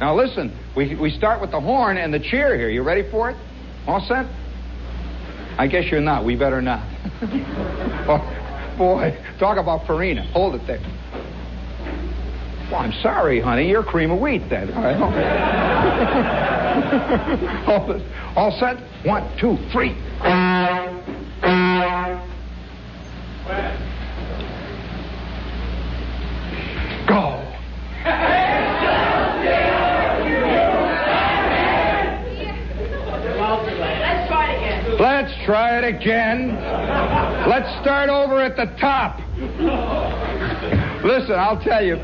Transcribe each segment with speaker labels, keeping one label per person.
Speaker 1: Now listen, we, we start with the horn and the cheer here. You ready for it? All set? I guess you're not. We better not. oh, boy, talk about Farina. Hold it there. Well, I'm sorry, honey. You're cream of wheat then. All, right. all, all set? One, two, three. Again. Let's start over at the top. Listen, I'll tell you.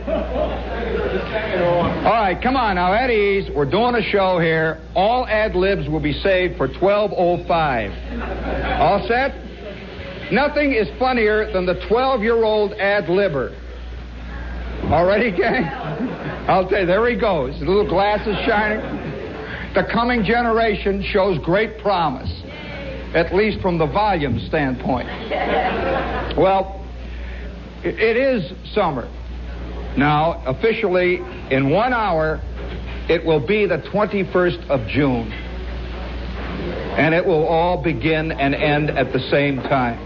Speaker 1: All right, come on now, at ease. We're doing a show here. All ad libs will be saved for 1205. All set? Nothing is funnier than the 12 year old ad libber. All ready, gang? I'll tell you, there he goes. The little glasses shining. The coming generation shows great promise, at least from the volume standpoint. Well, it is summer. Now, officially, in one hour, it will be the 21st of June. And it will all begin and end at the same time.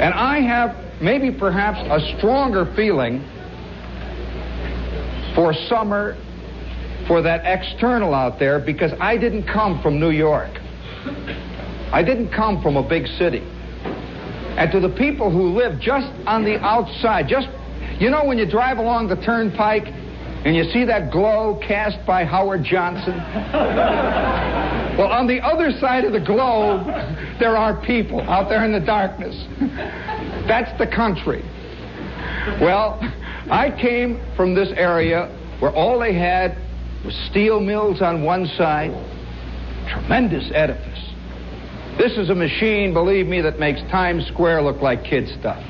Speaker 1: And I have maybe perhaps a stronger feeling for summer, for that external out there, because I didn't come from New York. I didn't come from a big city and to the people who live just on the outside, just, you know, when you drive along the turnpike and you see that glow cast by Howard Johnson? well, on the other side of the globe, there are people out there in the darkness. That's the country. Well, I came from this area where all they had was steel mills on one side, tremendous edifice. This is a machine, believe me, that makes Times Square look like kid stuff.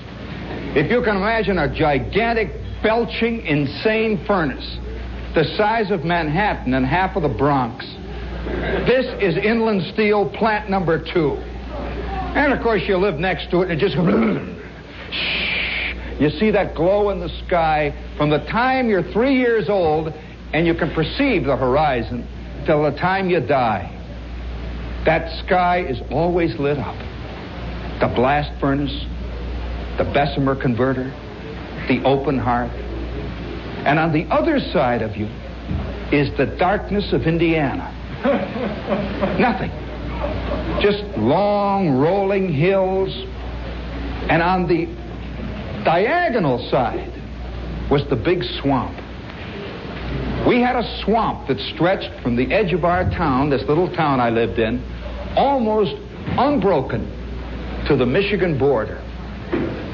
Speaker 1: If you can imagine a gigantic, belching, insane furnace the size of Manhattan and half of the Bronx. This is Inland Steel plant number two. And of course, you live next to it and it just You see that glow in the sky from the time you're three years old and you can perceive the horizon till the time you die. That sky is always lit up. The blast furnace, the Bessemer converter, the open hearth. And on the other side of you is the darkness of Indiana. Nothing. Just long, rolling hills. And on the diagonal side was the big swamp. We had a swamp that stretched from the edge of our town, this little town I lived in, almost unbroken to the Michigan border.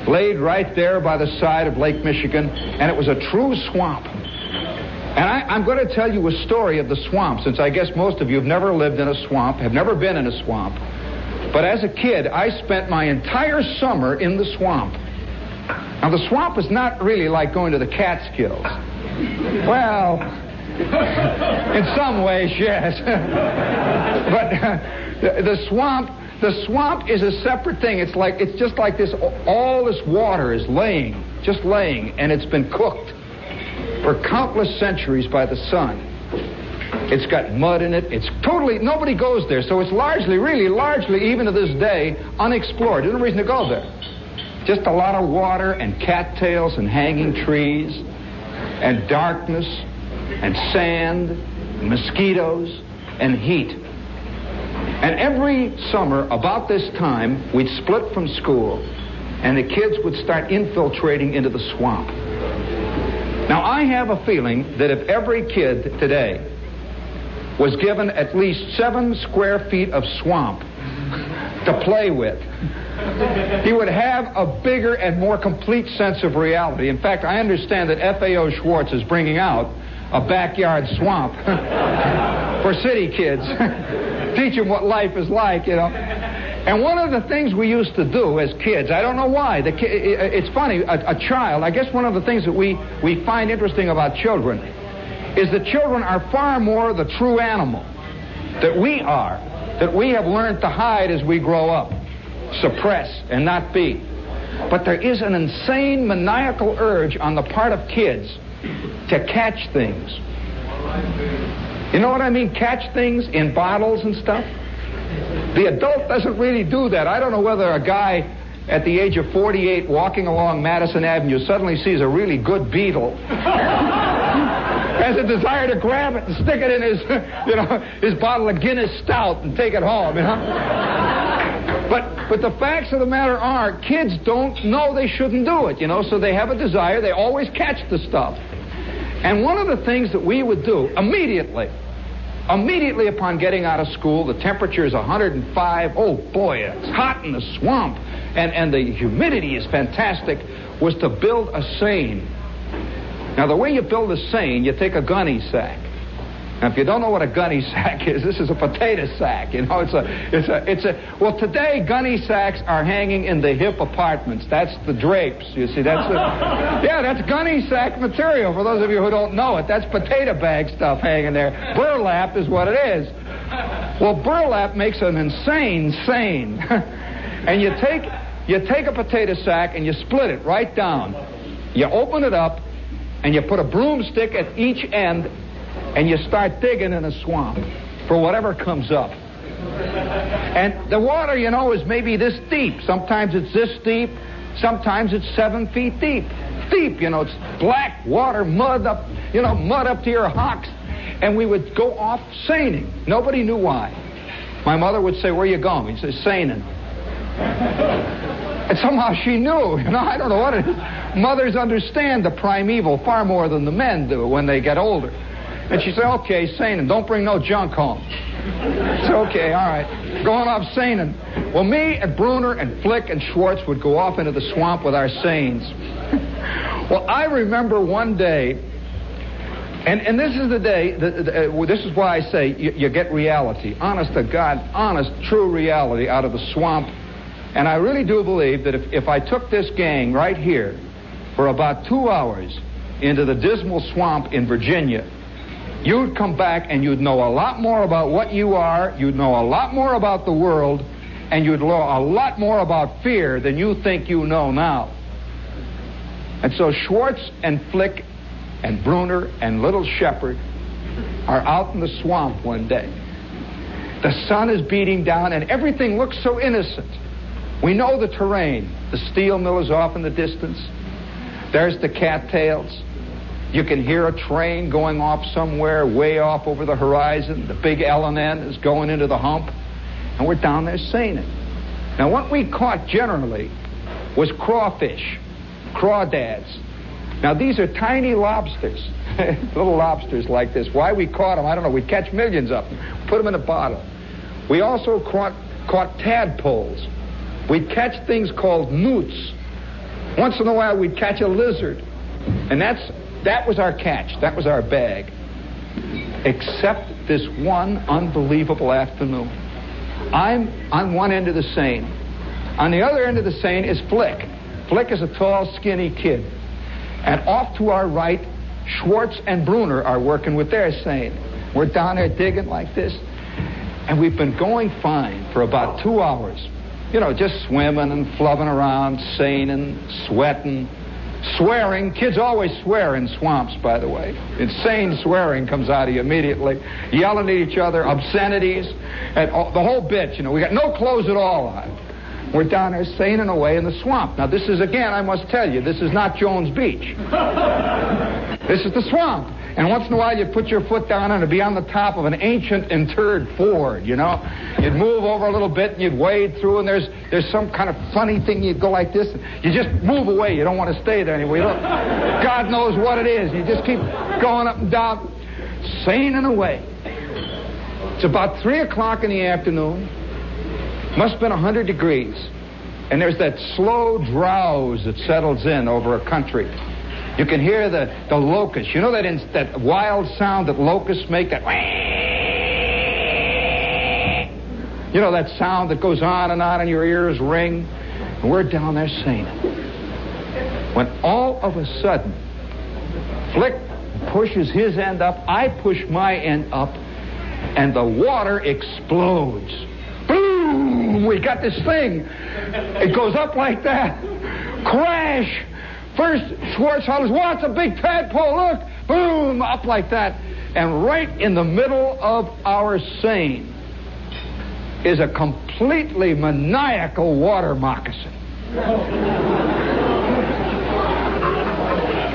Speaker 1: Laid right there by the side of Lake Michigan, and it was a true swamp. And I, am going to tell you a story of the swamp, since I guess most of you have never lived in a swamp, have never been in a swamp. But as a kid, I spent my entire summer in the swamp. Now, the swamp is not really like going to the Catskills. Well, in some ways, yes. but uh, the, the swamp, the swamp is a separate thing. It's like it's just like this. All this water is laying, just laying, and it's been cooked for countless centuries by the sun. It's got mud in it. It's totally nobody goes there, so it's largely, really, largely, even to this day, unexplored. There's no reason to go there. Just a lot of water and cattails and hanging trees and darkness and sand and mosquitoes and heat. And every summer, about this time, we'd split from school and the kids would start infiltrating into the swamp. Now, I have a feeling that if every kid today was given at least seven square feet of swamp to play with, he would have a bigger and more complete sense of reality. In fact, I understand that FAO Schwarz is bringing out a backyard swamp for city kids. Teach them what life is like, you know. And one of the things we used to do as kids, I don't know why, the it's funny, a, a child, I guess one of the things that we, we find interesting about children is that children are far more the true animal that we are, that we have learned to hide as we grow up suppress, and not be. But there is an insane maniacal urge on the part of kids to catch things, You know what I mean? Catch things in bottles and stuff. The adult doesn't really do that. I don't know whether a guy at the age of 48 walking along Madison Avenue suddenly sees a really good beetle has a desire to grab it and stick it in his, you know, his bottle of Guinness Stout and take it home, you know. But but the facts of the matter are, kids don't know they shouldn't do it, you know. So they have a desire. They always catch the stuff. And one of the things that we would do immediately, immediately upon getting out of school, the temperature is 105. Oh boy, it's hot in the swamp, and and the humidity is fantastic. Was to build a seine now, the way you build a seine, you take a gunny sack. Now, if you don't know what a gunny sack is, this is a potato sack. You know, it's a, it's a, it's a. Well, today gunny sacks are hanging in the hip apartments. That's the drapes. You see, that's the. yeah, that's gunny sack material. For those of you who don't know it, that's potato bag stuff hanging there. Burlap is what it is. Well, burlap makes an insane seine. and you take, you take a potato sack and you split it right down. You open it up and you put a broomstick at each end and you start digging in a swamp for whatever comes up. And the water, you know, is maybe this deep. Sometimes it's this deep. Sometimes it's seven feet deep. Deep, you know, it's black water, mud up, you know, mud up to your hocks. And we would go off seining. Nobody knew why. My mother would say, Where are you going? We'd say. And somehow she knew. You know, I don't know what it is. Mothers understand the primeval far more than the men do when they get older. And she said, okay, seinen, don't bring no junk home. It's okay, all right. Going off seinen. Well, me and Bruner and Flick and Schwartz would go off into the swamp with our seines. well, I remember one day, and, and this is the day, the, the, uh, this is why I say you, you get reality, honest to God, honest, true reality out of the swamp and I really do believe that if, if I took this gang right here for about two hours into the dismal swamp in Virginia, you'd come back and you'd know a lot more about what you are, you'd know a lot more about the world, and you'd know a lot more about fear than you think you know now. And so Schwartz and Flick and Bruner and Little Shepherd are out in the swamp one day. The sun is beating down and everything looks so innocent. We know the terrain. The steel mill is off in the distance. There's the cattails. You can hear a train going off somewhere way off over the horizon. The big L&N is going into the hump. And we're down there seeing it. Now, what we caught generally was crawfish, crawdads. Now, these are tiny lobsters, little lobsters like this. Why we caught them, I don't know. We'd catch millions of them, put them in a bottle. We also caught, caught tadpoles. We'd catch things called newts. Once in a while, we'd catch a lizard. And that's, that was our catch. That was our bag. Except this one unbelievable afternoon. I'm on one end of the Seine. On the other end of the Seine is Flick. Flick is a tall, skinny kid. And off to our right, Schwartz and Bruner are working with their Seine. We're down there digging like this. And we've been going fine for about two hours you know, just swimming and flubbing around, seining, sweating, swearing. Kids always swear in swamps, by the way. Insane swearing comes out of you immediately. Yelling at each other, obscenities, and all, the whole bit. You know, we got no clothes at all on. We're down there seining away in the swamp. Now, this is, again, I must tell you, this is not Jones Beach. this is the swamp. And once in a while, you'd put your foot down and it'd be on the top of an ancient interred ford, you know? You'd move over a little bit and you'd wade through, and there's there's some kind of funny thing. You'd go like this. You just move away. You don't want to stay there anyway. God knows what it is. You just keep going up and down, seining away. It's about 3 o'clock in the afternoon. Must have been 100 degrees. And there's that slow drowse that settles in over a country. You can hear the, the locusts. You know that, in, that wild sound that locusts make? That. You know that sound that goes on and on and your ears ring? And we're down there singing. When all of a sudden, Flick pushes his end up, I push my end up, and the water explodes. Boom! We got this thing. It goes up like that. Crash! First, Schwartz hollers, what's a big tadpole? Look! Boom! Up like that. And right in the middle of our seine is a completely maniacal water moccasin.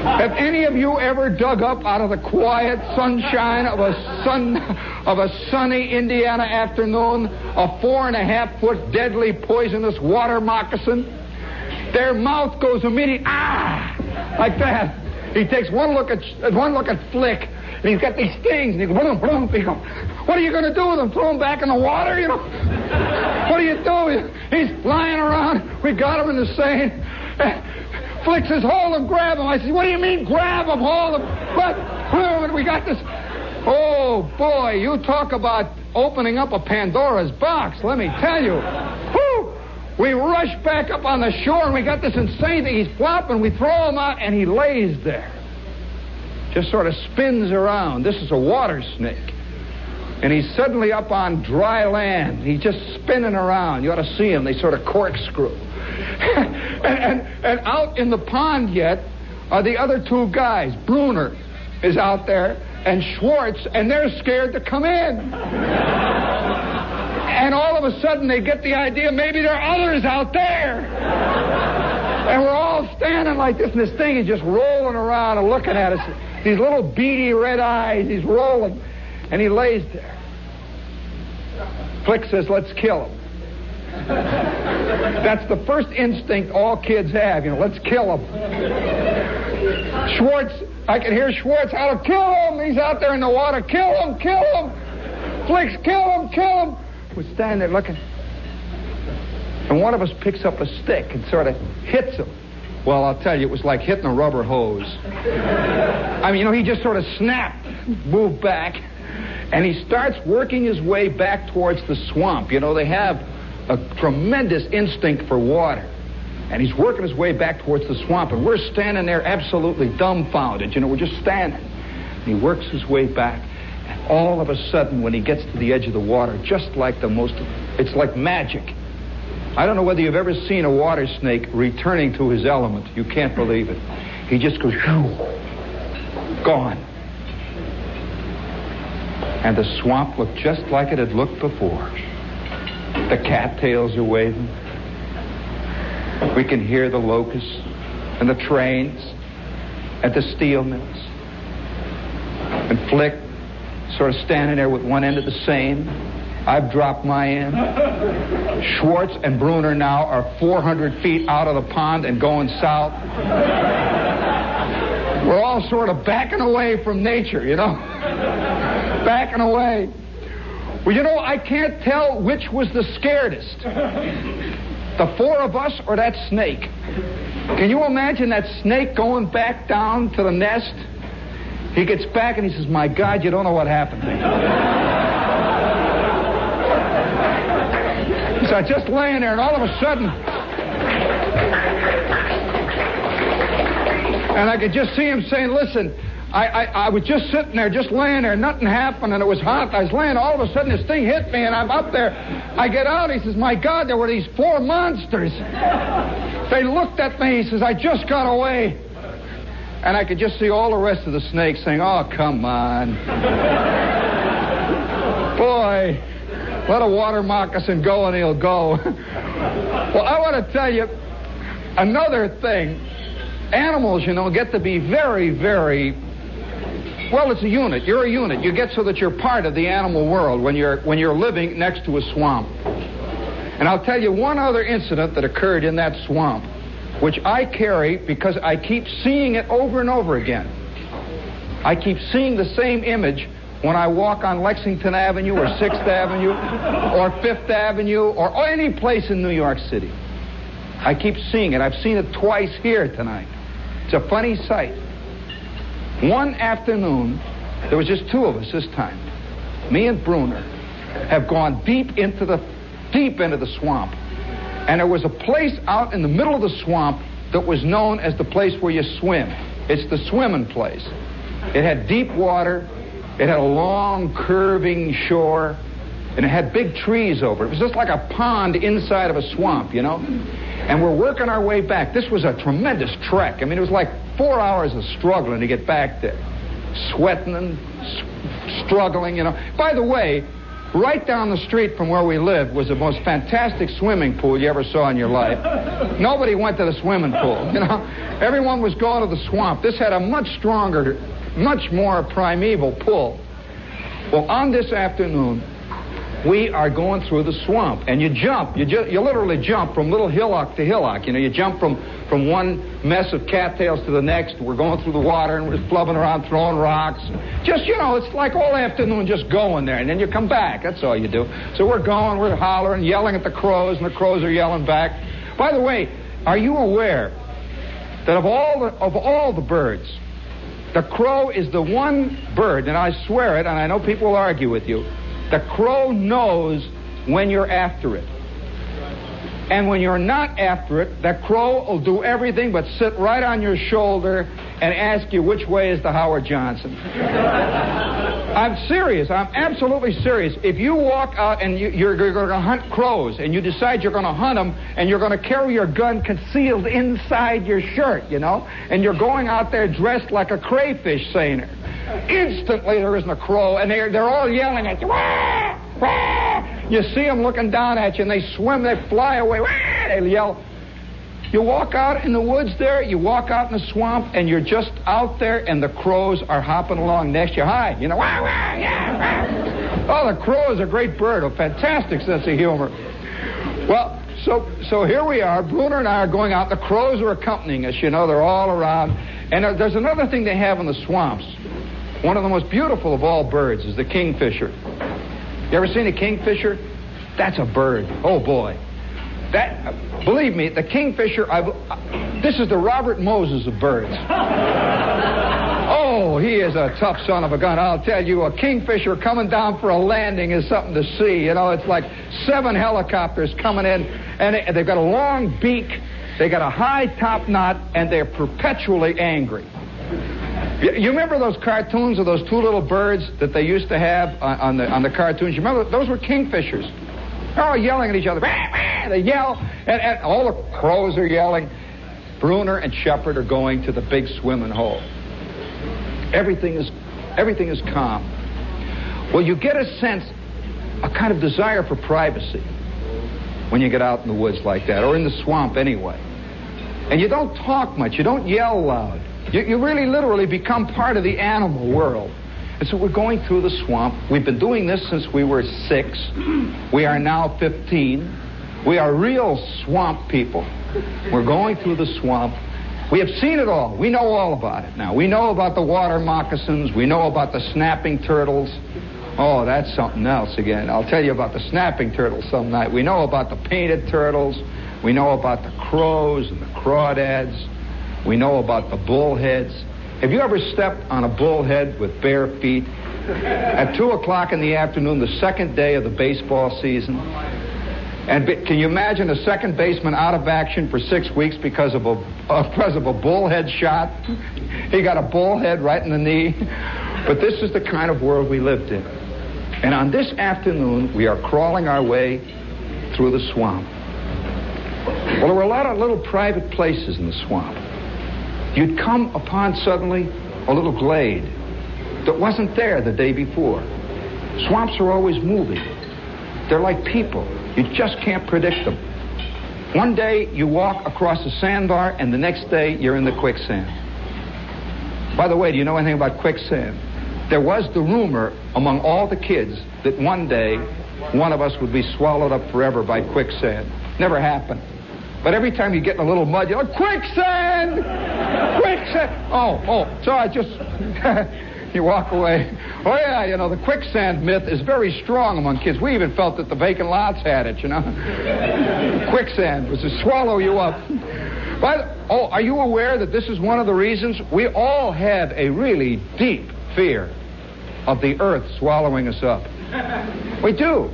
Speaker 1: Have any of you ever dug up out of the quiet sunshine of a sun of a sunny Indiana afternoon a four and a half foot deadly poisonous water moccasin? Their mouth goes immediately ah like that. He takes one look at one look at Flick, and he's got these stings, and he goes, boom, boom, he goes, what are you going to do with them? Throw them back in the water? You know? What do you do? He's lying around. We got him in the seine. Flick says, hold him, grab him. I said, what do you mean grab him, hold him? What? We got this. Oh, boy, you talk about opening up a Pandora's box. Let me tell you. We rush back up on the shore, and we got this insane thing. He's flopping. We throw him out, and he lays there. Just sort of spins around. This is a water snake. And he's suddenly up on dry land. He's just spinning around. You ought to see him. They sort of corkscrew. and, and, and out in the pond yet are the other two guys. Bruner is out there and Schwartz, and they're scared to come in. and all of a sudden they get the idea maybe there are others out there. and we're all standing like this, and this thing is just rolling around and looking at us. These little beady red eyes, he's rolling, and he lays there. Flick says, let's kill him. That's the first instinct all kids have, you know, let's kill him. Schwartz, I can hear Schwartz out of kill him. He's out there in the water. Kill him, kill him. Flicks, kill him, kill him. We're standing there looking. And one of us picks up a stick and sort of hits him. Well, I'll tell you, it was like hitting a rubber hose. I mean, you know, he just sort of snapped, moved back, and he starts working his way back towards the swamp. You know, they have a tremendous instinct for water. And he's working his way back towards the swamp, and we're standing there absolutely dumbfounded. You know, we're just standing. And he works his way back, all of a sudden, when he gets to the edge of the water, just like the most, it's like magic. I don't know whether you've ever seen a water snake returning to his element. You can't believe it. He just goes, shoo, gone. And the swamp looked just like it had looked before. The cattails are waving. We can hear the locusts and the trains at the steel mills. And Flick sort of standing there with one end of the seine. I've dropped my end. Schwartz and Bruner now are 400 feet out of the pond and going south. We're all sort of backing away from nature, you know? backing away. Well, you know, I can't tell which was the scaredest. The four of us or that snake. Can you imagine that snake going back down to the nest? He gets back and he says, My God, you don't know what happened to me. so I just laying there, and all of a sudden, and I could just see him saying, Listen, I, I, I was just sitting there, just laying there. Nothing happened, and it was hot. I was laying. All of a sudden, this thing hit me, and I'm up there. I get out. He says, "My God, there were these four monsters." they looked at me. He says, "I just got away." And I could just see all the rest of the snakes saying, "Oh, come on, boy, let a water moccasin go, and he'll go." well, I want to tell you another thing. Animals, you know, get to be very, very well, it's a unit. You're a unit. You get so that you're part of the animal world when you're when you're living next to a swamp. And I'll tell you one other incident that occurred in that swamp, which I carry because I keep seeing it over and over again. I keep seeing the same image when I walk on Lexington Avenue or 6th Avenue or 5th Avenue or any place in New York City. I keep seeing it. I've seen it twice here tonight. It's a funny sight. One afternoon, there was just two of us this time. Me and Bruner have gone deep into the deep into the swamp. And there was a place out in the middle of the swamp that was known as the place where you swim. It's the swimming place. It had deep water, it had a long curving shore, and it had big trees over it. It was just like a pond inside of a swamp, you know? And we're working our way back. This was a tremendous trek. I mean, it was like four hours of struggling to get back there, sweating and struggling, you know. By the way, right down the street from where we lived was the most fantastic swimming pool you ever saw in your life. Nobody went to the swimming pool, you know. Everyone was going to the swamp. This had a much stronger, much more primeval pull. Well, on this afternoon, we are going through the swamp, and you jump. You, ju- you literally jump from little hillock to hillock. You know, you jump from, from one mess of cattails to the next. We're going through the water, and we're flubbing around, throwing rocks. Just, you know, it's like all afternoon just going there, and then you come back. That's all you do. So we're going, we're hollering, yelling at the crows, and the crows are yelling back. By the way, are you aware that of all the, of all the birds, the crow is the one bird, and I swear it, and I know people will argue with you, the crow knows when you're after it. And when you're not after it, the crow will do everything but sit right on your shoulder and ask you which way is the Howard Johnson. I'm serious. I'm absolutely serious. If you walk out and you, are going to hunt crows and you decide you're going to hunt them and you're going to carry your gun concealed inside your shirt, you know, and you're going out there dressed like a crayfish seiner, instantly there isn't a crow and they're, they're all yelling at you. Wah! Wah! You see them looking down at you and they swim, they fly away. Wah! They yell. You walk out in the woods there, you walk out in the swamp, and you're just out there, and the crows are hopping along next to you. Hi, you know, wah, wah, yeah, wah. Oh, the crow is a great bird, a fantastic sense of humor. Well, so so here we are. Bruner and I are going out. The crows are accompanying us. You know, they're all around. And uh, there's another thing they have in the swamps. One of the most beautiful of all birds is the kingfisher. You ever seen a kingfisher? That's a bird. Oh boy. That, believe me, the kingfisher. I've, this is the Robert Moses of birds. oh, he is a tough son of a gun. I'll tell you, a kingfisher coming down for a landing is something to see. You know, it's like seven helicopters coming in, and they've got a long beak, they got a high top knot, and they're perpetually angry. You remember those cartoons of those two little birds that they used to have on the on the cartoons? You remember those were kingfishers. They're all yelling at each other. They yell, and, and all the crows are yelling. Bruner and Shepherd are going to the big swimming hole. Everything is, everything is calm. Well, you get a sense, a kind of desire for privacy when you get out in the woods like that, or in the swamp anyway. And you don't talk much. You don't yell loud. You, you really literally become part of the animal world. And so we're going through the swamp. We've been doing this since we were six. We are now 15. We are real swamp people. We're going through the swamp. We have seen it all. We know all about it now. We know about the water moccasins. We know about the snapping turtles. Oh, that's something else again. I'll tell you about the snapping turtles some night. We know about the painted turtles. We know about the crows and the crawdads. We know about the bullheads. Have you ever stepped on a bullhead with bare feet? At 2 o'clock in the afternoon, the second day of the baseball season. And be, can you imagine a second baseman out of action for six weeks because of a uh, because of a bullhead shot? he got a bullhead right in the knee. But this is the kind of world we lived in. And on this afternoon, we are crawling our way through the swamp. Well, there were a lot of little private places in the swamp you'd come upon suddenly a little glade that wasn't there the day before. Swamps are always moving. They're like people. You just can't predict them. One day you walk across a sandbar, and the next day you're in the quicksand. By the way, do you know anything about quicksand? There was the rumor among all the kids that one day one of us would be swallowed up forever by quicksand. Never happened. But every time you get in a little mud, you're like, quicksand! Quicksand! Oh, oh, so I just, you walk away. Oh, yeah, you know, the quicksand myth is very strong among kids. We even felt that the vacant lots had it, you know. quicksand was to swallow you up. But, oh, are you aware that this is one of the reasons we all have a really deep fear of the earth swallowing us up? We do.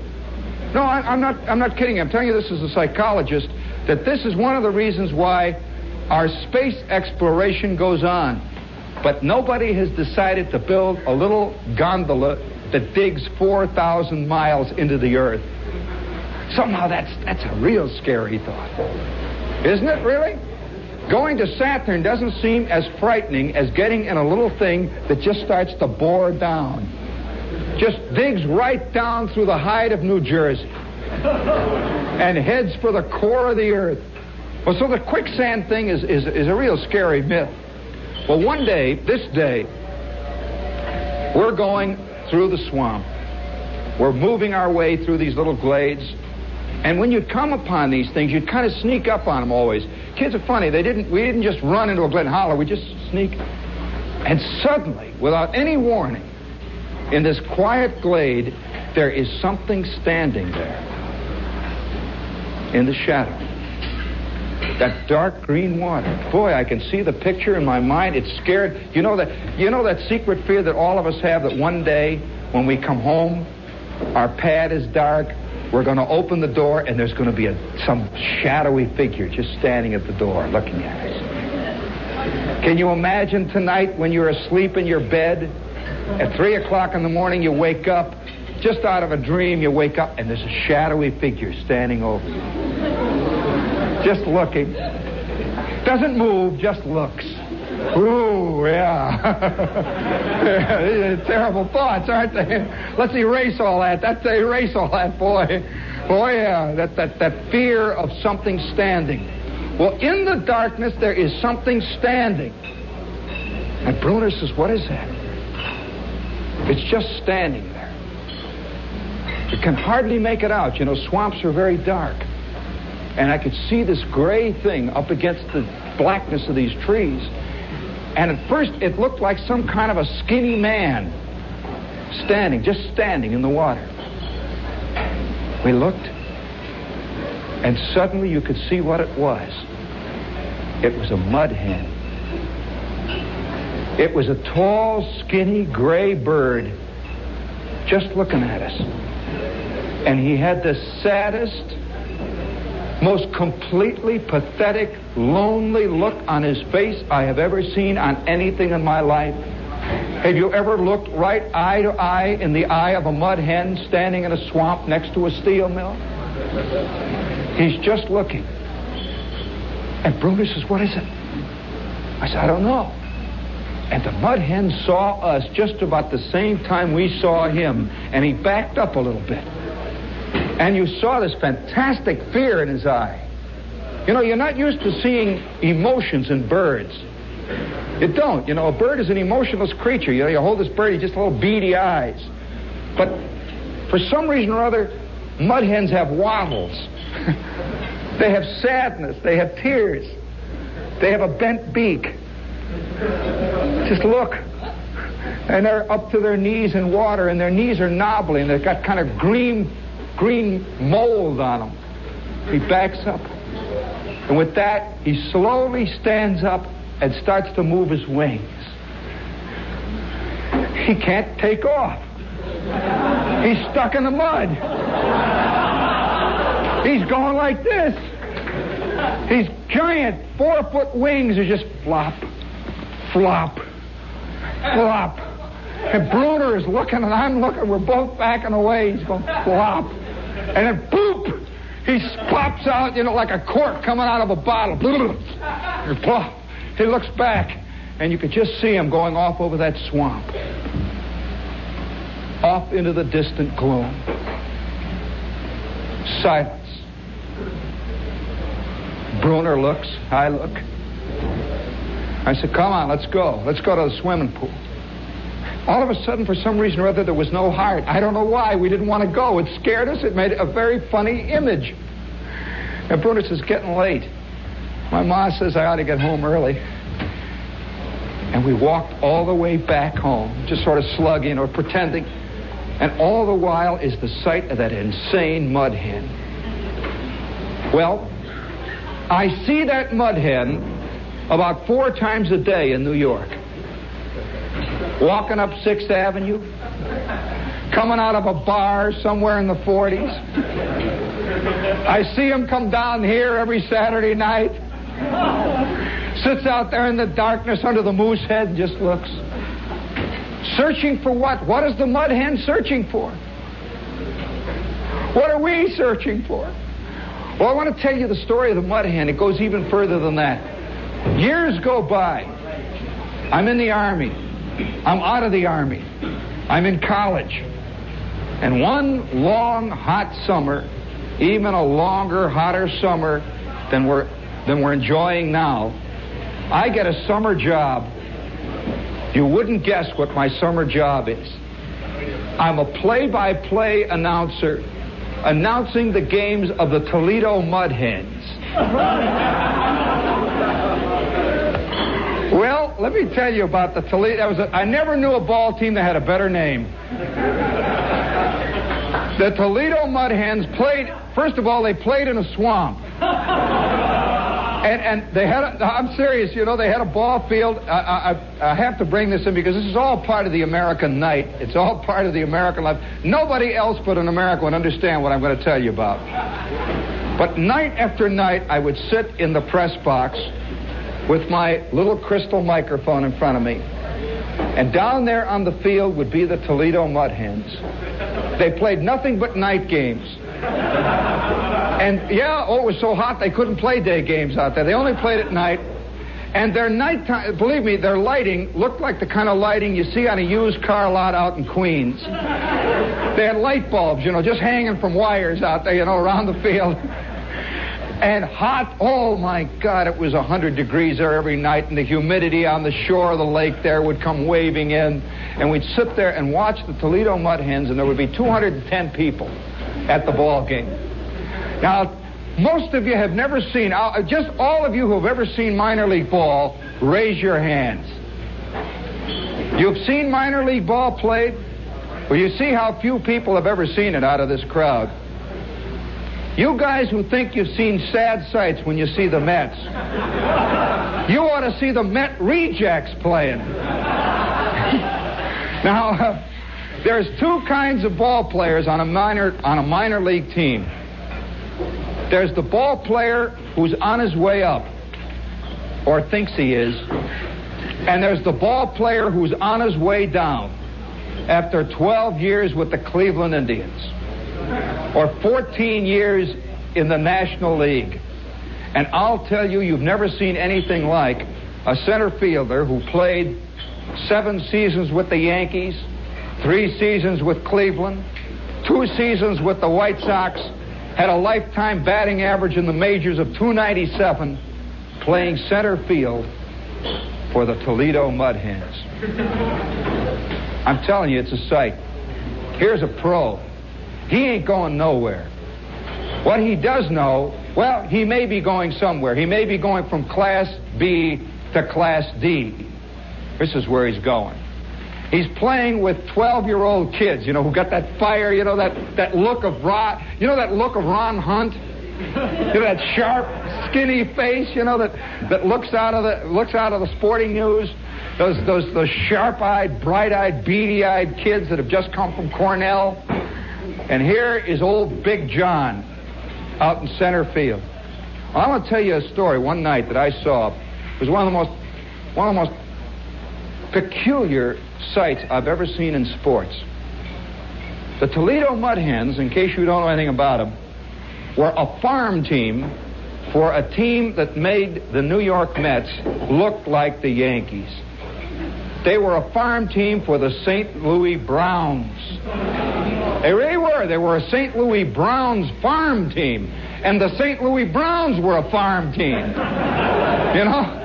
Speaker 1: No, I, am not. I'm not kidding. I'm telling you this as a psychologist that this is one of the reasons why our space exploration goes on. But nobody has decided to build a little gondola that digs 4,000 miles into the earth. Somehow that's, that's a real scary thought. Isn't it, really? Going to Saturn doesn't seem as frightening as getting in a little thing that just starts to bore down. just digs right down through the hide of New Jersey and heads for the core of the earth. Well, so the quicksand thing is, is, is a real scary myth. Well, one day, this day, we're going through the swamp. We're moving our way through these little glades. And when you'd come upon these things, you'd kind of sneak up on them always. Kids are funny. They didn't, we didn't just run into a glen holler. We just sneak. And suddenly, without any warning, in this quiet glade, there is something standing there in the shadow. That dark green water. Boy, I can see the picture in my mind. It's scared. You know that you know that secret fear that all of us have that one day when we come home, our pad is dark, we're going to open the door and there's going to be a, some shadowy figure just standing at the door looking at us. Can you imagine tonight when you're asleep in your bed? At 3 o'clock in the morning, you wake up, just out of a dream, you wake up and there's a shadowy figure standing over you. Just looking. Doesn't move, just looks. Ooh, yeah. Terrible thoughts, aren't they? Let's erase all that. That's erase all that, boy. Boy, yeah. That, that, that fear of something standing. Well, in the darkness, there is something standing. And Bruner says, What is that? It's just standing. You can hardly make it out. You know, swamps are very dark. And I could see this gray thing up against the blackness of these trees. And at first, it looked like some kind of a skinny man standing, just standing in the water. We looked, and suddenly you could see what it was. It was a mud hen. It was a tall, skinny, gray bird just looking at us. And he had the saddest, most completely pathetic, lonely look on his face I have ever seen on anything in my life. Have you ever looked right eye to eye in the eye of a mud hen standing in a swamp next to a steel mill? He's just looking. And Bruner says, What is it? I said, I don't know. And the mud hen saw us just about the same time we saw him, and he backed up a little bit. And you saw this fantastic fear in his eye. You know, you're not used to seeing emotions in birds. You don't. You know, a bird is an emotionless creature. You know, you hold this bird, he just little beady eyes. But for some reason or other, mud hens have wattles. they have sadness. They have tears. They have a bent beak. Just look. And they're up to their knees in water, and their knees are knobbly, and they've got kind of green, green mold on them. He backs up. And with that, he slowly stands up and starts to move his wings. He can't take off. He's stuck in the mud. He's going like this. These giant four foot wings are just flop, flop, flop. And Bruner is looking and I'm looking. We're both backing away. He's going flop. And then boop, he pops out, you know, like a cork coming out of a bottle. Plop. He looks back, and you could just see him going off over that swamp, off into the distant gloom. Silence. Bruner looks, I look. I said, Come on, let's go. Let's go to the swimming pool. All of a sudden, for some reason or other, there was no heart. I don't know why. We didn't want to go. It scared us. It made a very funny image. And Bruner says, Getting late. My ma says I ought to get home early. And we walked all the way back home, just sort of slugging or pretending. And all the while is the sight of that insane mud hen. Well, I see that mud hen about four times a day in New York. Walking up Sixth Avenue, coming out of a bar somewhere in the 40s. I see him come down here every Saturday night. Sits out there in the darkness under the moose head and just looks. Searching for what? What is the mud hen searching for? What are we searching for? Well, I want to tell you the story of the mud hen. It goes even further than that. Years go by. I'm in the Army. I'm out of the Army. I'm in college. And one long, hot summer, even a longer, hotter summer than we're, than we're enjoying now, I get a summer job. You wouldn't guess what my summer job is. I'm a play by play announcer announcing the games of the Toledo Mud Hens. well, let me tell you about the Toledo. That was a, I never knew a ball team that had a better name. The Toledo Mud Hens played, first of all, they played in a swamp. And, and they had, a, I'm serious, you know, they had a ball field. I, I, I have to bring this in because this is all part of the American night. It's all part of the American life. Nobody else but an American would understand what I'm going to tell you about. But night after night, I would sit in the press box with my little crystal microphone in front of me. And down there on the field would be the Toledo Mud Hens. They played nothing but night games. And yeah, oh, it was so hot they couldn't play day games out there. They only played at night. And their nighttime, believe me, their lighting looked like the kind of lighting you see on a used car lot out in Queens. They had light bulbs, you know, just hanging from wires out there, you know, around the field. And hot, oh my God, it was 100 degrees there every night, and the humidity on the shore of the lake there would come waving in. And we'd sit there and watch the Toledo Mud Hens, and there would be 210 people at the ball game. Now, most of you have never seen, uh, just all of you who have ever seen minor league ball, raise your hands. You've seen minor league ball played? Well, you see how few people have ever seen it out of this crowd. You guys who think you've seen sad sights when you see the Mets, you ought to see the Met rejects playing. now, uh, there's two kinds of ball players on a minor on a minor league team. There's the ball player who's on his way up, or thinks he is, and there's the ball player who's on his way down after 12 years with the Cleveland Indians, or 14 years in the National League. And I'll tell you, you've never seen anything like a center fielder who played seven seasons with the Yankees, three seasons with Cleveland, two seasons with the White Sox, had a lifetime batting average in the majors of 297, playing center field for the Toledo Mud Hens. I'm telling you, it's a sight. Here's a pro. He ain't going nowhere. What he does know, well, he may be going somewhere. He may be going from Class B to Class D. This is where he's going. He's playing with 12-year-old kids, you know, who got that fire, you know, that, that look of Ron, you know that look of Ron Hunt? You know, that sharp, skinny face, you know, that, that looks out of the looks out of the sporting news. Those those those sharp-eyed, bright-eyed, beady-eyed kids that have just come from Cornell. And here is old Big John out in center field. I want to tell you a story one night that I saw. It was one of the most one of the most peculiar sights I've ever seen in sports. The Toledo Mud Hens, in case you don't know anything about them, were a farm team for a team that made the New York Mets look like the Yankees. They were a farm team for the St. Louis Browns. They really were. They were a St. Louis Browns farm team. And the St. Louis Browns were a farm team. You know?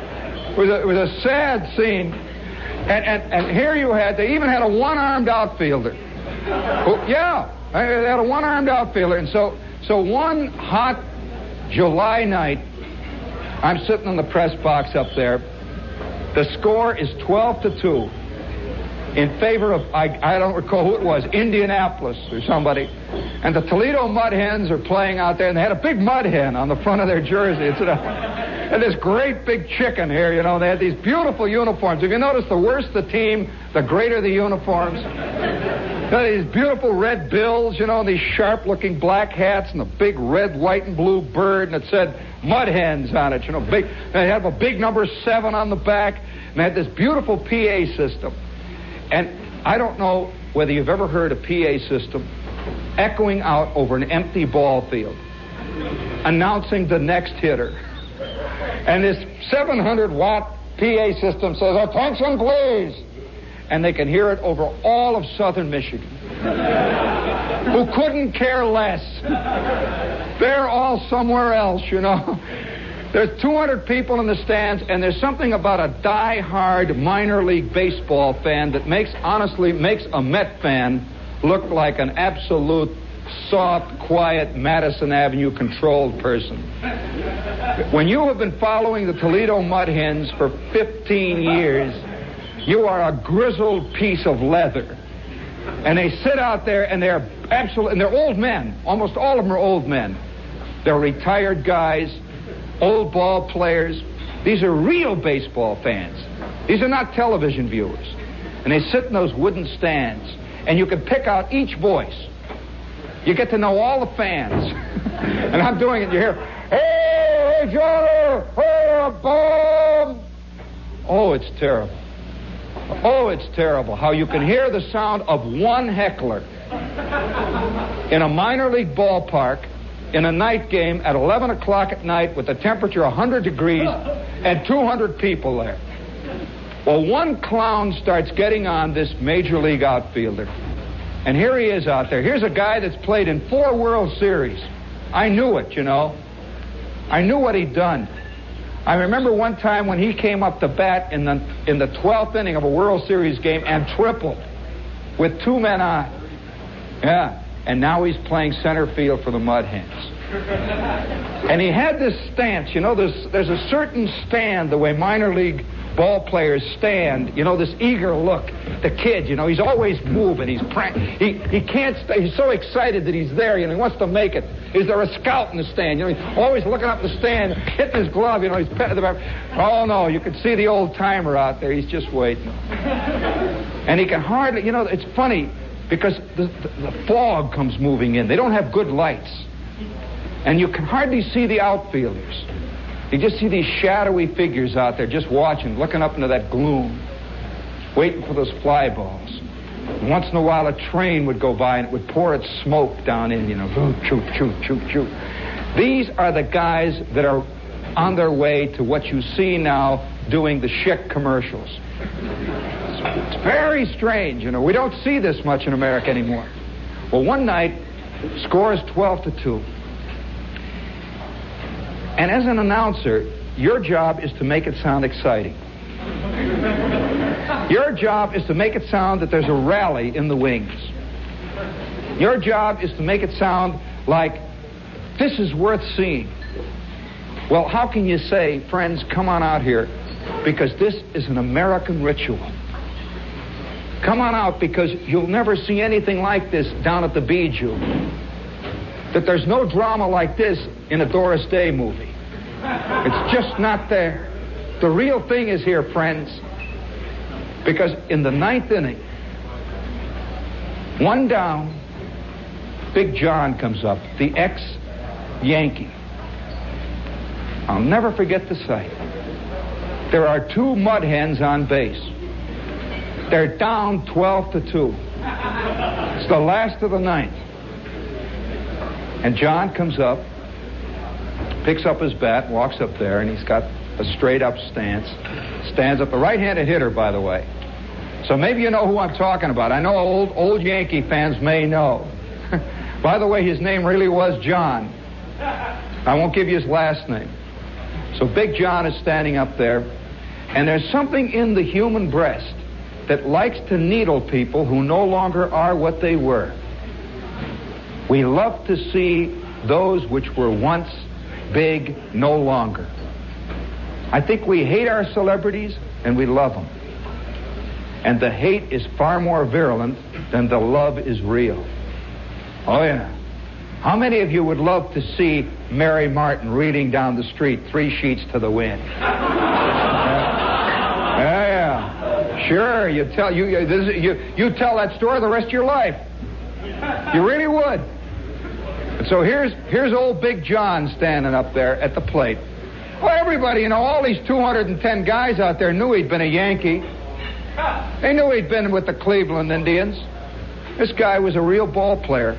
Speaker 1: It was a, it was a sad scene. And, and, and here you had, they even had a one armed outfielder. Oh, yeah, they had a one armed outfielder. And so, so one hot July night, I'm sitting in the press box up there. The score is 12 to 2 in favor of, I, I don't recall who it was, Indianapolis or somebody. And the Toledo Mud Hens are playing out there, and they had a big mud hen on the front of their jersey. It's a, and this great big chicken here, you know. They had these beautiful uniforms. If you notice, the worse the team, the greater the uniforms. these beautiful red bills, you know, these sharp-looking black hats, and the big red, white, and blue bird, and it said Mud Hens on it, you know. Big, they had a big number seven on the back, and they had this beautiful PA system. And I don't know whether you've ever heard a PA system echoing out over an empty ball field, announcing the next hitter. And this 700 watt PA system says, Attention, please. and they can hear it over all of southern Michigan. Who couldn't care less. They're all somewhere else, you know. There's 200 people in the stands, and there's something about a die-hard minor league baseball fan that makes, honestly, makes a Met fan look like an absolute soft, quiet Madison Avenue controlled person. When you have been following the Toledo Mud Hens for 15 years, you are a grizzled piece of leather. And they sit out there and they're absolutely, and they're old men. Almost all of them are old men. They're retired guys old ball players. These are real baseball fans. These are not television viewers. And they sit in those wooden stands, and you can pick out each voice. You get to know all the fans. and I'm doing it, you hear, hey, hey, Johnny, hey, uh, Bob. Oh, it's terrible. Oh, it's terrible how you can hear the sound of one heckler in a minor league ballpark in a night game at 11 o'clock at night with the temperature 100 degrees and 200 people there. Well, one clown starts getting on this major league outfielder. And here he is out there. Here's a guy that's played in four World Series. I knew it, you know. I knew what he'd done. I remember one time when he came up to bat in the in the 12th inning of a World Series game and tripled with two men on. Yeah and now he's playing center field for the Mud Hens. And he had this stance, you know, there's, there's a certain stand the way minor league ball players stand, you know, this eager look. The kid, you know, he's always moving. He's prank. He, he can't stay. He's so excited that he's there, you know, he wants to make it. Is there a scout in the stand? You know, he's always looking up the stand, hitting his glove, you know, he's petting the back. Oh, no, you can see the old timer out there. He's just waiting. And he can hardly, you know, it's funny because the, the, the fog comes moving in. They don't have good lights. And you can hardly see the outfielders. You just see these shadowy figures out there just watching, looking up into that gloom, waiting for those fly balls. And once in a while, a train would go by and it would pour its smoke down in, you know, choo, choo, choo, choo. These are the guys that are on their way to what you see now doing the Schick commercials. It's very strange, you know. We don't see this much in America anymore. Well, one night, score is 12 to 2. And as an announcer, your job is to make it sound exciting. Your job is to make it sound that there's a rally in the wings. Your job is to make it sound like this is worth seeing. Well, how can you say, friends, come on out here because this is an American ritual? Come on out because you'll never see anything like this down at the Bijou. That there's no drama like this in a Doris Day movie. It's just not there. The real thing is here, friends. Because in the ninth inning, one down, Big John comes up, the ex Yankee. I'll never forget the sight. There are two mud hens on base. They're down 12 to 2. It's the last of the ninth. And John comes up, picks up his bat, walks up there, and he's got a straight up stance. Stands up, a right handed hitter, by the way. So maybe you know who I'm talking about. I know old, old Yankee fans may know. by the way, his name really was John. I won't give you his last name. So Big John is standing up there, and there's something in the human breast that likes to needle people who no longer are what they were. We love to see those which were once big no longer. I think we hate our celebrities and we love them. And the hate is far more virulent than the love is real. Oh, yeah. How many of you would love to see Mary Martin reading down the street, three sheets to the wind? Yeah. Sure, you tell you you you tell that story the rest of your life. You really would. And so here's here's old Big John standing up there at the plate. Well, everybody, you know, all these 210 guys out there knew he'd been a Yankee. They knew he'd been with the Cleveland Indians. This guy was a real ball player,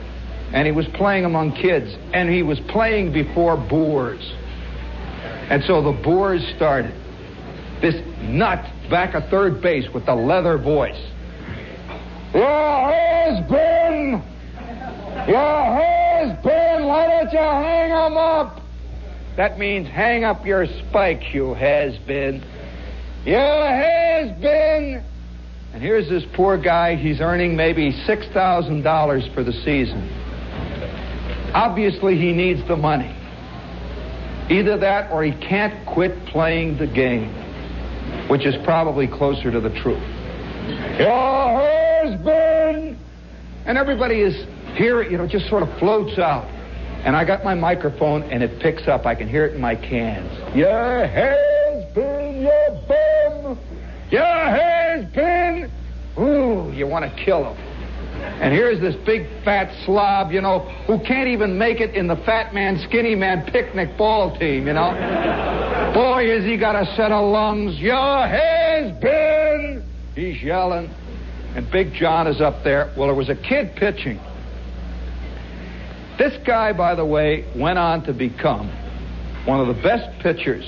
Speaker 1: and he was playing among kids, and he was playing before boors. And so the boors started. This nut back at third base with the leather voice. Your has been. Your has been. Why don't you hang 'em up? That means hang up your spikes, you has been. You has been. And here's this poor guy. He's earning maybe $6,000 for the season. Obviously, he needs the money. Either that or he can't quit playing the game, which is probably closer to the truth. Your husband! And everybody is here, you know, just sort of floats out. And I got my microphone and it picks up. I can hear it in my cans. Your husband, your bum! Your husband! Ooh, you want to kill him. And here's this big fat slob, you know, who can't even make it in the fat man, skinny man picnic ball team, you know. Boy, has he got a set of lungs. Your has been. He's yelling. And Big John is up there. Well, there was a kid pitching. This guy, by the way, went on to become one of the best pitchers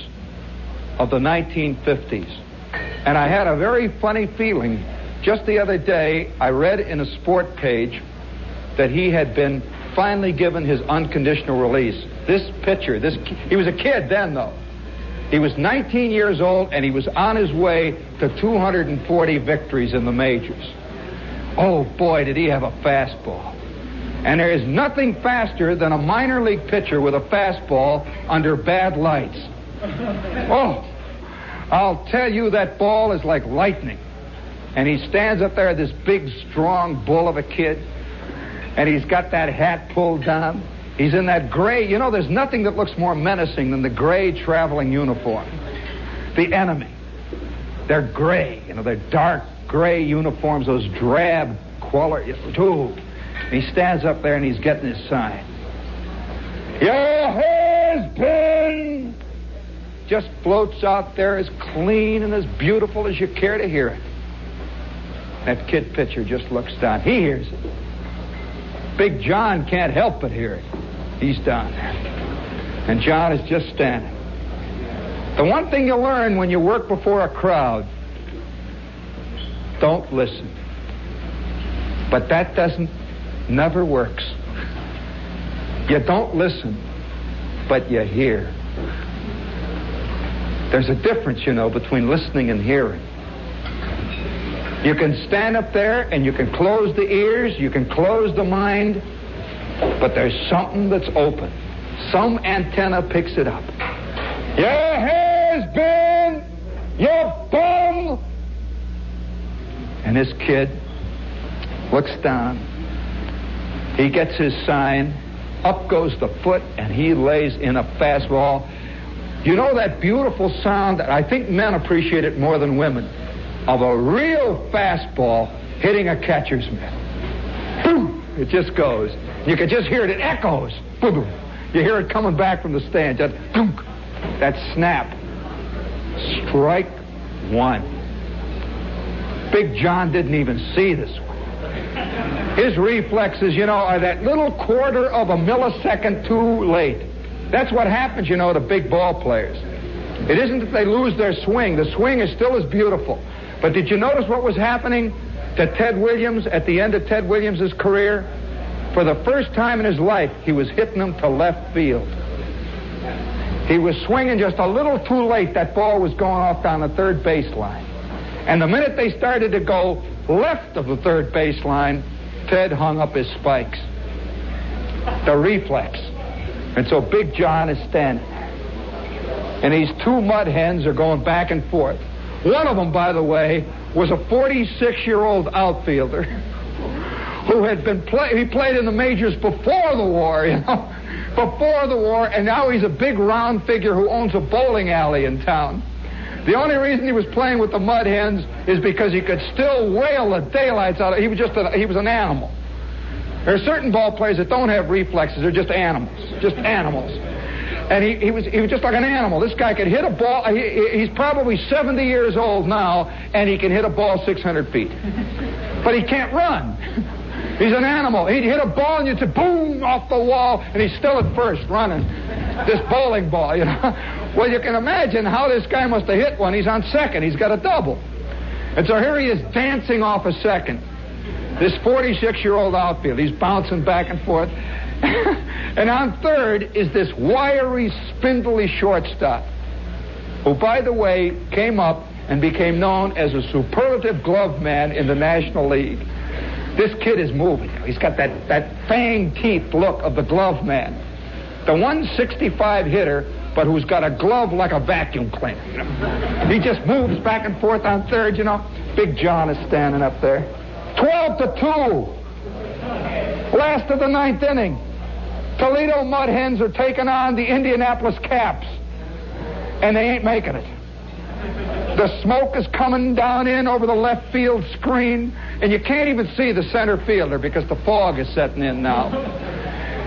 Speaker 1: of the 1950s. And I had a very funny feeling just the other day, I read in a sport page that he had been finally given his unconditional release. This pitcher, this he was a kid then though. He was 19 years old and he was on his way to 240 victories in the majors. Oh boy, did he have a fastball. And there is nothing faster than a minor league pitcher with a fastball under bad lights. Oh, I'll tell you that ball is like lightning. And he stands up there, this big, strong bull of a kid, and he's got that hat pulled down. He's in that gray. You know, there's nothing that looks more menacing than the gray traveling uniform. The enemy. They're gray. You know, they're dark gray uniforms, those drab. Dude. He stands up there and he's getting his sign. Your husband just floats out there as clean and as beautiful as you care to hear it. That kid pitcher just looks down. He hears it. Big John can't help but hear it. He's down there. And John is just standing. The one thing you learn when you work before a crowd don't listen. But that doesn't, never works. You don't listen, but you hear. There's a difference, you know, between listening and hearing. You can stand up there and you can close the ears, you can close the mind, but there's something that's open. Some antenna picks it up. Your been your bum. And this kid looks down. He gets his sign. Up goes the foot, and he lays in a fastball. You know that beautiful sound? That I think men appreciate it more than women of a real fastball hitting a catcher's mitt. Boom! It just goes. You can just hear it. It echoes. Boom! Boom. You hear it coming back from the stand. Just boom! That snap. Strike one. Big John didn't even see this one. His reflexes, you know, are that little quarter of a millisecond too late. That's what happens, you know, to big ball players. It isn't that they lose their swing. The swing is still as beautiful. But did you notice what was happening to Ted Williams at the end of Ted Williams' career? For the first time in his life, he was hitting them to left field. He was swinging just a little too late. That ball was going off down the third baseline. And the minute they started to go left of the third baseline, Ted hung up his spikes. The reflex. And so Big John is standing. And these two mud hens are going back and forth. One of them, by the way, was a 46 year old outfielder who had been play- he played in the majors before the war, you know, before the war, and now he's a big round figure who owns a bowling alley in town. The only reason he was playing with the Mud Hens is because he could still wail the daylights out of He was just a, he was an animal. There are certain ball players that don't have reflexes. They're just animals. Just animals and he, he, was he was just like an animal. This guy could hit a ball. He, he's probably 70 years old now, and he can hit a ball 600 feet, but he can't run. He's an animal. He'd hit a ball and you'd say boom off the wall, and he's still at first running. This bowling ball, you know. Well, you can imagine how this guy must have hit one. He's on second. He's got a double. And so here he is dancing off a second. This 46 year old outfield, he's bouncing back and forth. and on third is this wiry, spindly shortstop, who, by the way, came up and became known as a superlative glove man in the National League. This kid is moving. He's got that, that fang teeth look of the glove man. The 165 hitter, but who's got a glove like a vacuum cleaner. You know? He just moves back and forth on third, you know. Big John is standing up there. 12 to 2. Last of the ninth inning. Toledo Mud Hens are taking on the Indianapolis Caps. And they ain't making it. The smoke is coming down in over the left field screen, and you can't even see the center fielder because the fog is setting in now.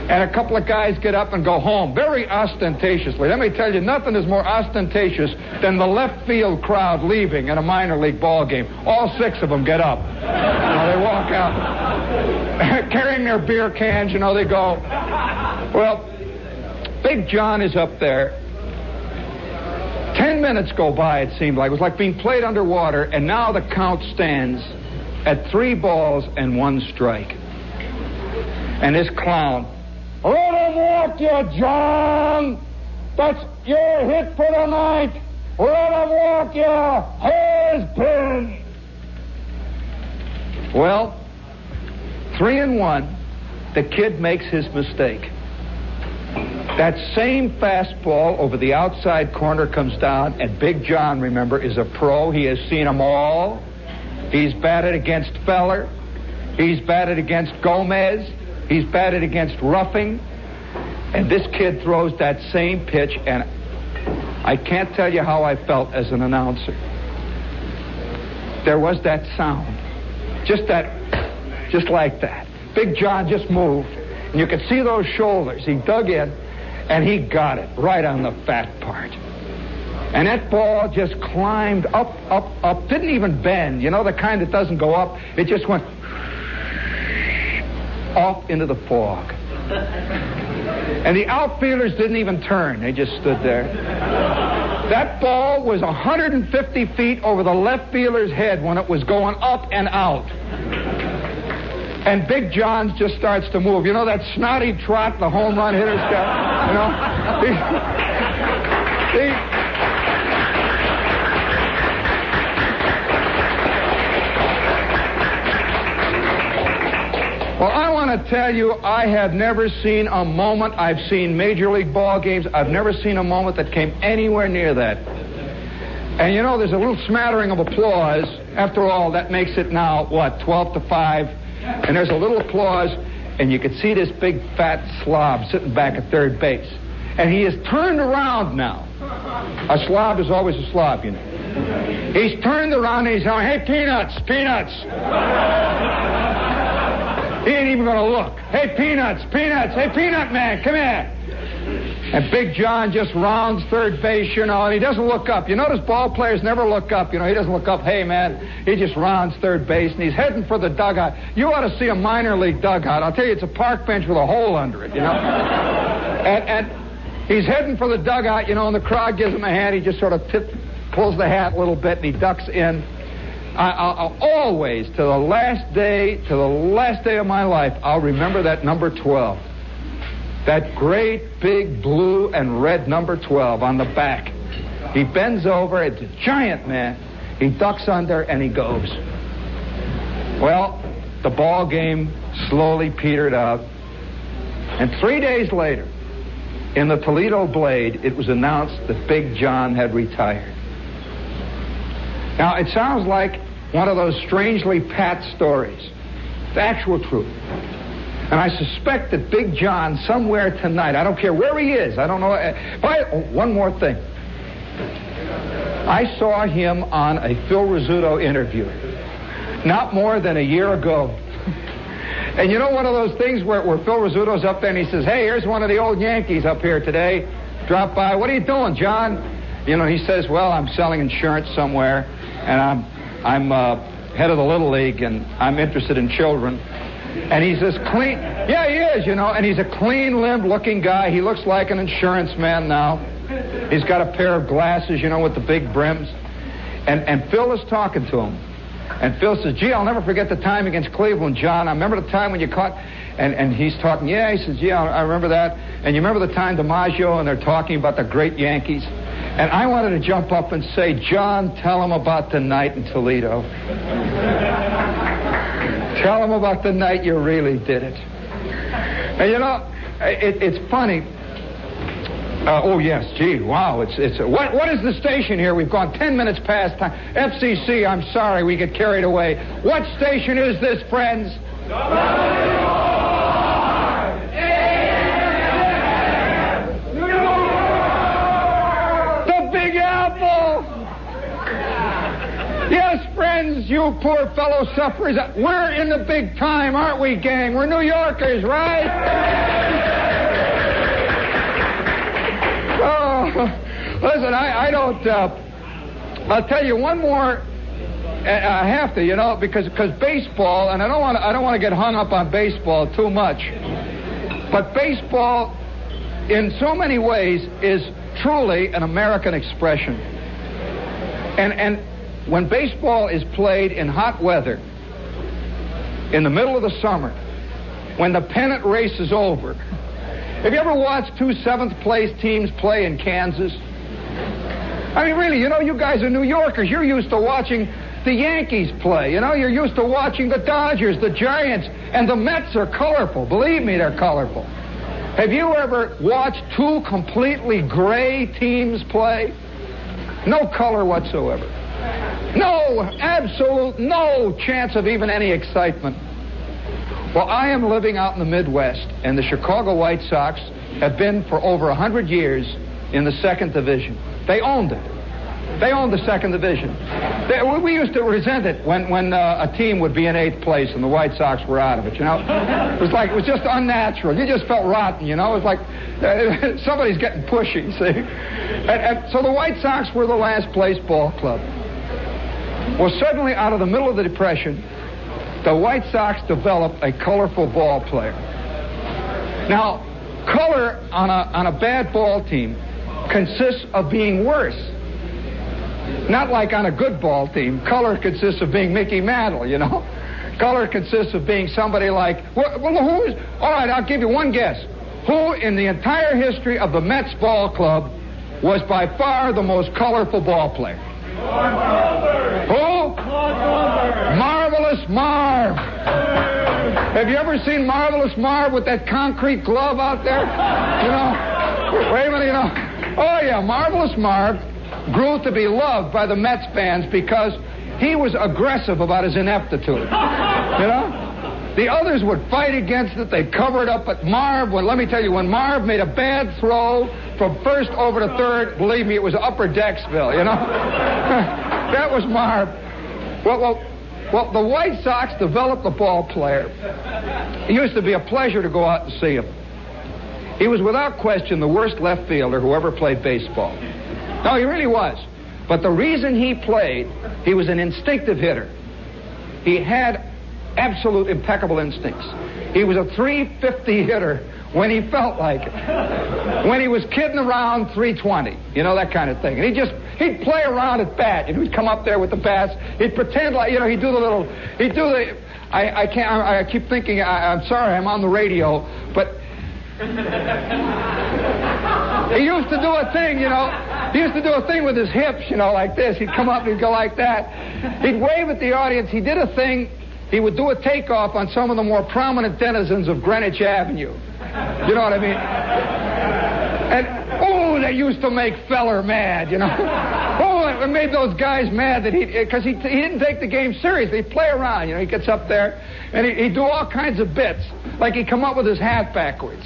Speaker 1: And a couple of guys get up and go home very ostentatiously. Let me tell you, nothing is more ostentatious than the left field crowd leaving in a minor league ball game. All six of them get up. Know, they walk out carrying their beer cans. You know, they go. Well, Big John is up there Ten minutes go by, it seemed like. It was like being played underwater, and now the count stands at three balls and one strike. And this clown, let him walk you, John! That's your hit for the night! Let him walk you! Has! Well, three and one, the kid makes his mistake. That same fastball over the outside corner comes down, and Big John, remember, is a pro. He has seen them all. He's batted against Feller. He's batted against Gomez. He's batted against Ruffing, And this kid throws that same pitch, and I can't tell you how I felt as an announcer. There was that sound. Just that, just like that. Big John just moved, and you could see those shoulders. He dug in. And he got it right on the fat part. And that ball just climbed up, up, up, didn't even bend. You know, the kind that doesn't go up. It just went off into the fog. And the outfielders didn't even turn, they just stood there. That ball was 150 feet over the left fielder's head when it was going up and out. And Big John just starts to move. You know that snotty trot the home run hitters got? You know? Well, I want to tell you, I have never seen a moment. I've seen Major League ball games. I've never seen a moment that came anywhere near that. And you know, there's a little smattering of applause. After all, that makes it now, what, 12 to 5? And there's a little applause, and you can see this big fat slob sitting back at third base. And he is turned around now. A slob is always a slob, you know. He's turned around and he's going, hey, Peanuts, Peanuts. He ain't even going to look. Hey, Peanuts, Peanuts. Hey, Peanut Man, come here. And Big John just rounds third base, you know, and he doesn't look up. You notice ball players never look up. You know, he doesn't look up, hey, man. He just rounds third base, and he's heading for the dugout. You ought to see a minor league dugout. I'll tell you, it's a park bench with a hole under it, you know. and, and he's heading for the dugout, you know, and the crowd gives him a hand. He just sort of pulls the hat a little bit, and he ducks in. I, will always, to the last day, to the last day of my life, I'll remember that number 12. That great big blue and red number 12 on the back. He bends over, it's a giant man. He ducks under and he goes. Well, the ball game slowly petered out. And three days later, in the Toledo Blade, it was announced that Big John had retired. Now, it sounds like one of those strangely pat stories. It's actual truth. And I suspect that Big John, somewhere tonight, I don't care where he is, I don't know. Eh, but oh, one more thing. I saw him on a Phil Rizzuto interview not more than a year ago. and you know one of those things where, where Phil Rizzuto's up there and he says, Hey, here's one of the old Yankees up here today. Drop by. What are you doing, John? You know, he says, Well, I'm selling insurance somewhere, and I'm I'm uh, head of the Little League, and I'm interested in children. And he's this clean. Yeah, he is, you know, and he's a clean limbed looking guy. He looks like an insurance man now. He's got a pair of glasses, you know, with the big brims. And, and Phil is talking to him. And Phil says, gee, I'll never forget the time against Cleveland, John. I remember the time when you caught... And, and he's talking, yeah, he says, yeah, I remember that. And you remember the time DiMaggio and they're talking about the great Yankees? And I wanted to jump up and say, John, tell him about the night in Toledo. tell him about the night you really did it. And you know, it, it's funny. Uh, oh yes, gee, wow! It's it's what what is the station here? We've gone ten minutes past time. FCC, I'm sorry, we get carried away. What station is this, friends? The Big Apple. Yes, friends, you poor fellow sufferers. We're in the big time, aren't we, gang? We're New Yorkers, right? Oh, Listen, I, I don't. Uh, I'll tell you one more. I have to, you know, because because baseball, and I don't want to, I don't want to get hung up on baseball too much, but baseball, in so many ways, is truly an American expression. And and when baseball is played in hot weather, in the middle of the summer, when the pennant race is over, have you ever watched two seventh place teams play in Kansas? I mean, really, you know, you guys are New Yorkers. You're used to watching the Yankees play. You know, you're used to watching the Dodgers, the Giants, and the Mets are colorful. Believe me, they're colorful. Have you ever watched two completely gray teams play? No color whatsoever. No, absolute, no chance of even any excitement. Well, I am living out in the Midwest, and the Chicago White Sox have been for over 100 years in the second division. They owned it. They owned the second division. They, we used to resent it when, when uh, a team would be in eighth place and the White Sox were out of it, you know? It was like, it was just unnatural. You just felt rotten, you know? It was like uh, somebody's getting pushy, see? And, and so the White Sox were the last place ball club. Well, suddenly, out of the middle of the Depression, the White Sox developed a colorful ball player. Now, color on a, on a bad ball team consists of being worse. Not like on a good ball team. Color consists of being Mickey Mantle, you know? Color consists of being somebody like, well, who is, all right, I'll give you one guess. Who in the entire history of the Mets ball club was by far the most colorful ball player? Who? Marvelous Marv. Have you ever seen Marvelous Marv with that concrete glove out there? You know? Wait a minute, you know. Oh, yeah, Marvelous Marv grew to be loved by the Mets fans because he was aggressive about his ineptitude. You know? The others would fight against it. They'd cover it up. But Marv, well, let me tell you, when Marv made a bad throw from first over to third, believe me, it was upper Decksville, you know? that was Marv. Well, well, well, the White Sox developed a ball player. It used to be a pleasure to go out and see him. He was without question the worst left fielder who ever played baseball. No, he really was. But the reason he played, he was an instinctive hitter. He had absolute impeccable instincts. He was a 350 hitter when he felt like it. When he was kidding around, 320. You know, that kind of thing. And he just, he'd play around at bat. And he'd come up there with the bats. He'd pretend like, you know, he'd do the little, he'd do the, I, I can't, I, I keep thinking, I, I'm sorry, I'm on the radio, but he used to do a thing, you know. He used to do a thing with his hips, you know, like this. He'd come up and he'd go like that. He'd wave at the audience. He did a thing. He would do a takeoff on some of the more prominent denizens of Greenwich Avenue. You know what I mean? And oh, they used to make Feller mad, you know. Oh, it made those guys mad that he because he he didn't take the game seriously. He'd play around, you know. He gets up there and he, he'd do all kinds of bits, like he'd come up with his hat backwards.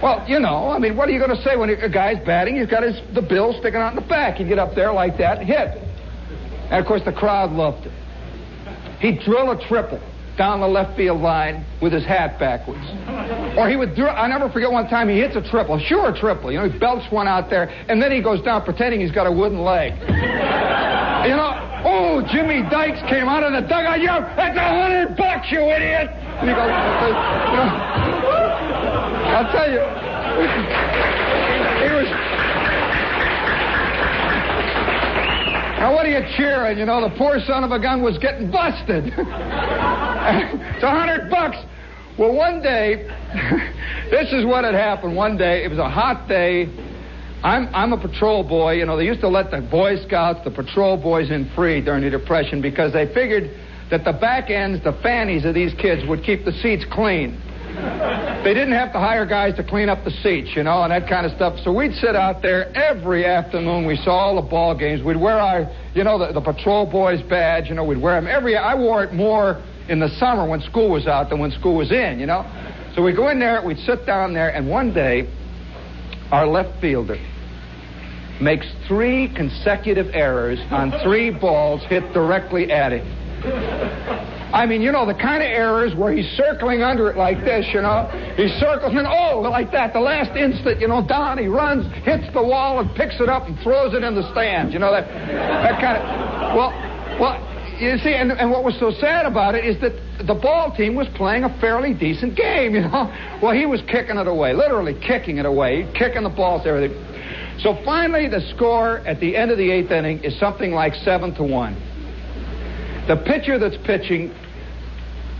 Speaker 1: Well, you know, I mean, what are you going to say when a guy's batting? He's got his the bill sticking out in the back. He'd get up there like that and hit. And of course, the crowd loved it. He'd drill a triple down the left field line with his hat backwards. Or he would drill, I never forget one time he hits a triple, sure a triple. You know, he belts one out there, and then he goes down pretending he's got a wooden leg. you know, oh, Jimmy Dykes came out of the dugout. Yo, that's a hundred bucks, you idiot! And he goes, you know, I'll tell you. He was. Now, what are you cheering? You know, the poor son of a gun was getting busted. it's a hundred bucks. Well, one day, this is what had happened. One day, it was a hot day. I'm, I'm a patrol boy. You know, they used to let the Boy Scouts, the patrol boys in free during the Depression because they figured that the back ends, the fannies of these kids would keep the seats clean. They didn't have to hire guys to clean up the seats, you know, and that kind of stuff. So we'd sit out there every afternoon. We saw all the ball games. We'd wear our, you know, the, the patrol boys badge. You know, we'd wear them every. I wore it more in the summer when school was out than when school was in. You know, so we'd go in there. We'd sit down there, and one day, our left fielder makes three consecutive errors on three balls hit directly at him. I mean, you know, the kind of errors where he's circling under it like this, you know. He's circling, oh, like that. The last instant, you know, down, he runs, hits the wall, and picks it up and throws it in the stands. You know, that, that kind of. Well, well, you see, and, and what was so sad about it is that the ball team was playing a fairly decent game, you know. Well, he was kicking it away, literally kicking it away, kicking the balls, everything. So finally, the score at the end of the eighth inning is something like seven to one. The pitcher that's pitching,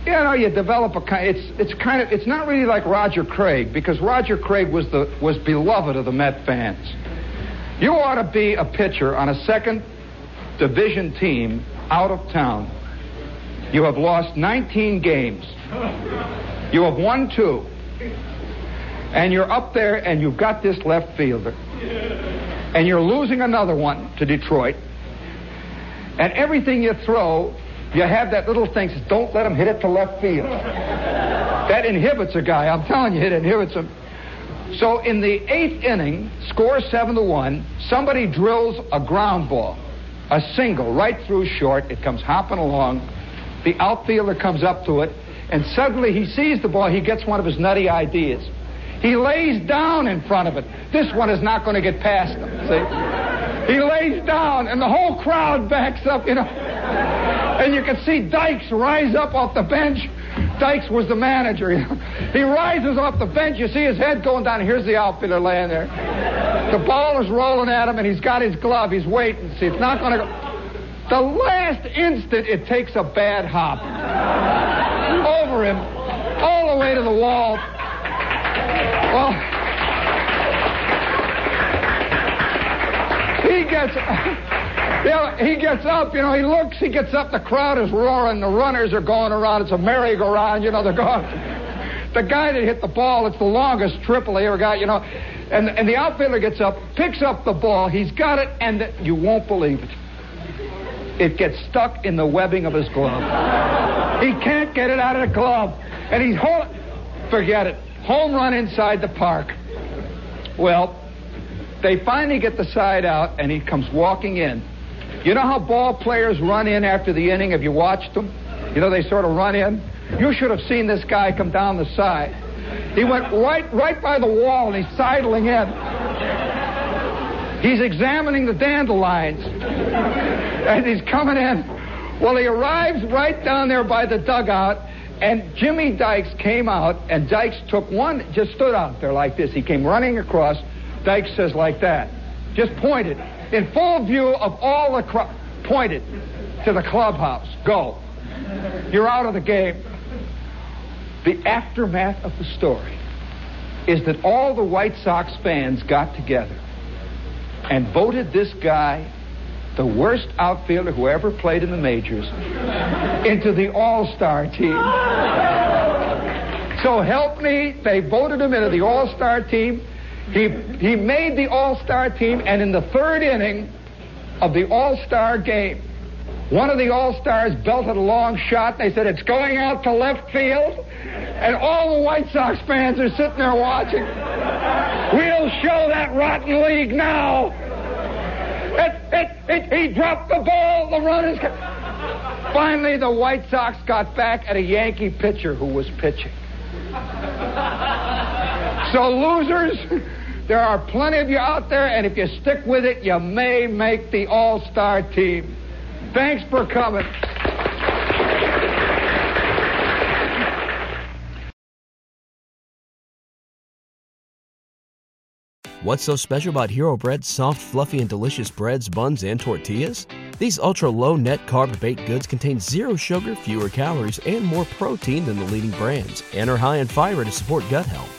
Speaker 1: you know, you develop a kind. It's it's kind of it's not really like Roger Craig because Roger Craig was the was beloved of the Met fans. You ought to be a pitcher on a second division team out of town. You have lost 19 games. You have won two. And you're up there and you've got this left fielder. And you're losing another one to Detroit. And everything you throw, you have that little thing says, don't let him hit it to left field. that inhibits a guy. I'm telling you, it inhibits him. So in the eighth inning, score seven to one, somebody drills a ground ball, a single, right through short. It comes hopping along. The outfielder comes up to it, and suddenly he sees the ball. He gets one of his nutty ideas. He lays down in front of it. This one is not going to get past him. See? He lays down, and the whole crowd backs up, you know. And you can see Dykes rise up off the bench. Dykes was the manager. You know? He rises off the bench. You see his head going down. Here's the outfielder laying there. The ball is rolling at him, and he's got his glove. He's waiting. See, it's not going to go. The last instant, it takes a bad hop over him, all the way to the wall. Well. He gets, you know, he gets up, you know, he looks, he gets up, the crowd is roaring, the runners are going around, it's a merry-go-round, you know, they're going. The guy that hit the ball, it's the longest triple he ever got, you know, and, and the outfielder gets up, picks up the ball, he's got it, and you won't believe it. It gets stuck in the webbing of his glove. he can't get it out of the glove. And he's, home, forget it, home run inside the park. Well, they finally get the side out, and he comes walking in. You know how ball players run in after the inning? Have you watched them? You know, they sort of run in. You should have seen this guy come down the side. He went right, right by the wall, and he's sidling in. He's examining the dandelions, and he's coming in. Well, he arrives right down there by the dugout, and Jimmy Dykes came out, and Dykes took one, just stood out there like this. He came running across, Dykes says like that. Just pointed in full view of all the crowd. Pointed to the clubhouse. Go. You're out of the game. The aftermath of the story is that all the White Sox fans got together and voted this guy the worst outfielder who ever played in the majors into the All-Star team. So help me, they voted him into the All-Star team. He, he made the All Star team, and in the third inning of the All Star game, one of the All Stars belted a long shot. They said, It's going out to left field. And all the White Sox fans are sitting there watching. We'll show that rotten league now. It, it, it, he dropped the ball. The run is. Finally, the White Sox got back at a Yankee pitcher who was pitching. So, losers, there are plenty of you out there, and if you stick with it, you may make the All Star team. Thanks for coming.
Speaker 2: What's so special about Hero Bread's soft, fluffy, and delicious breads, buns, and tortillas? These ultra low net carb baked goods contain zero sugar, fewer calories, and more protein than the leading brands, and are high in fiber to support gut health.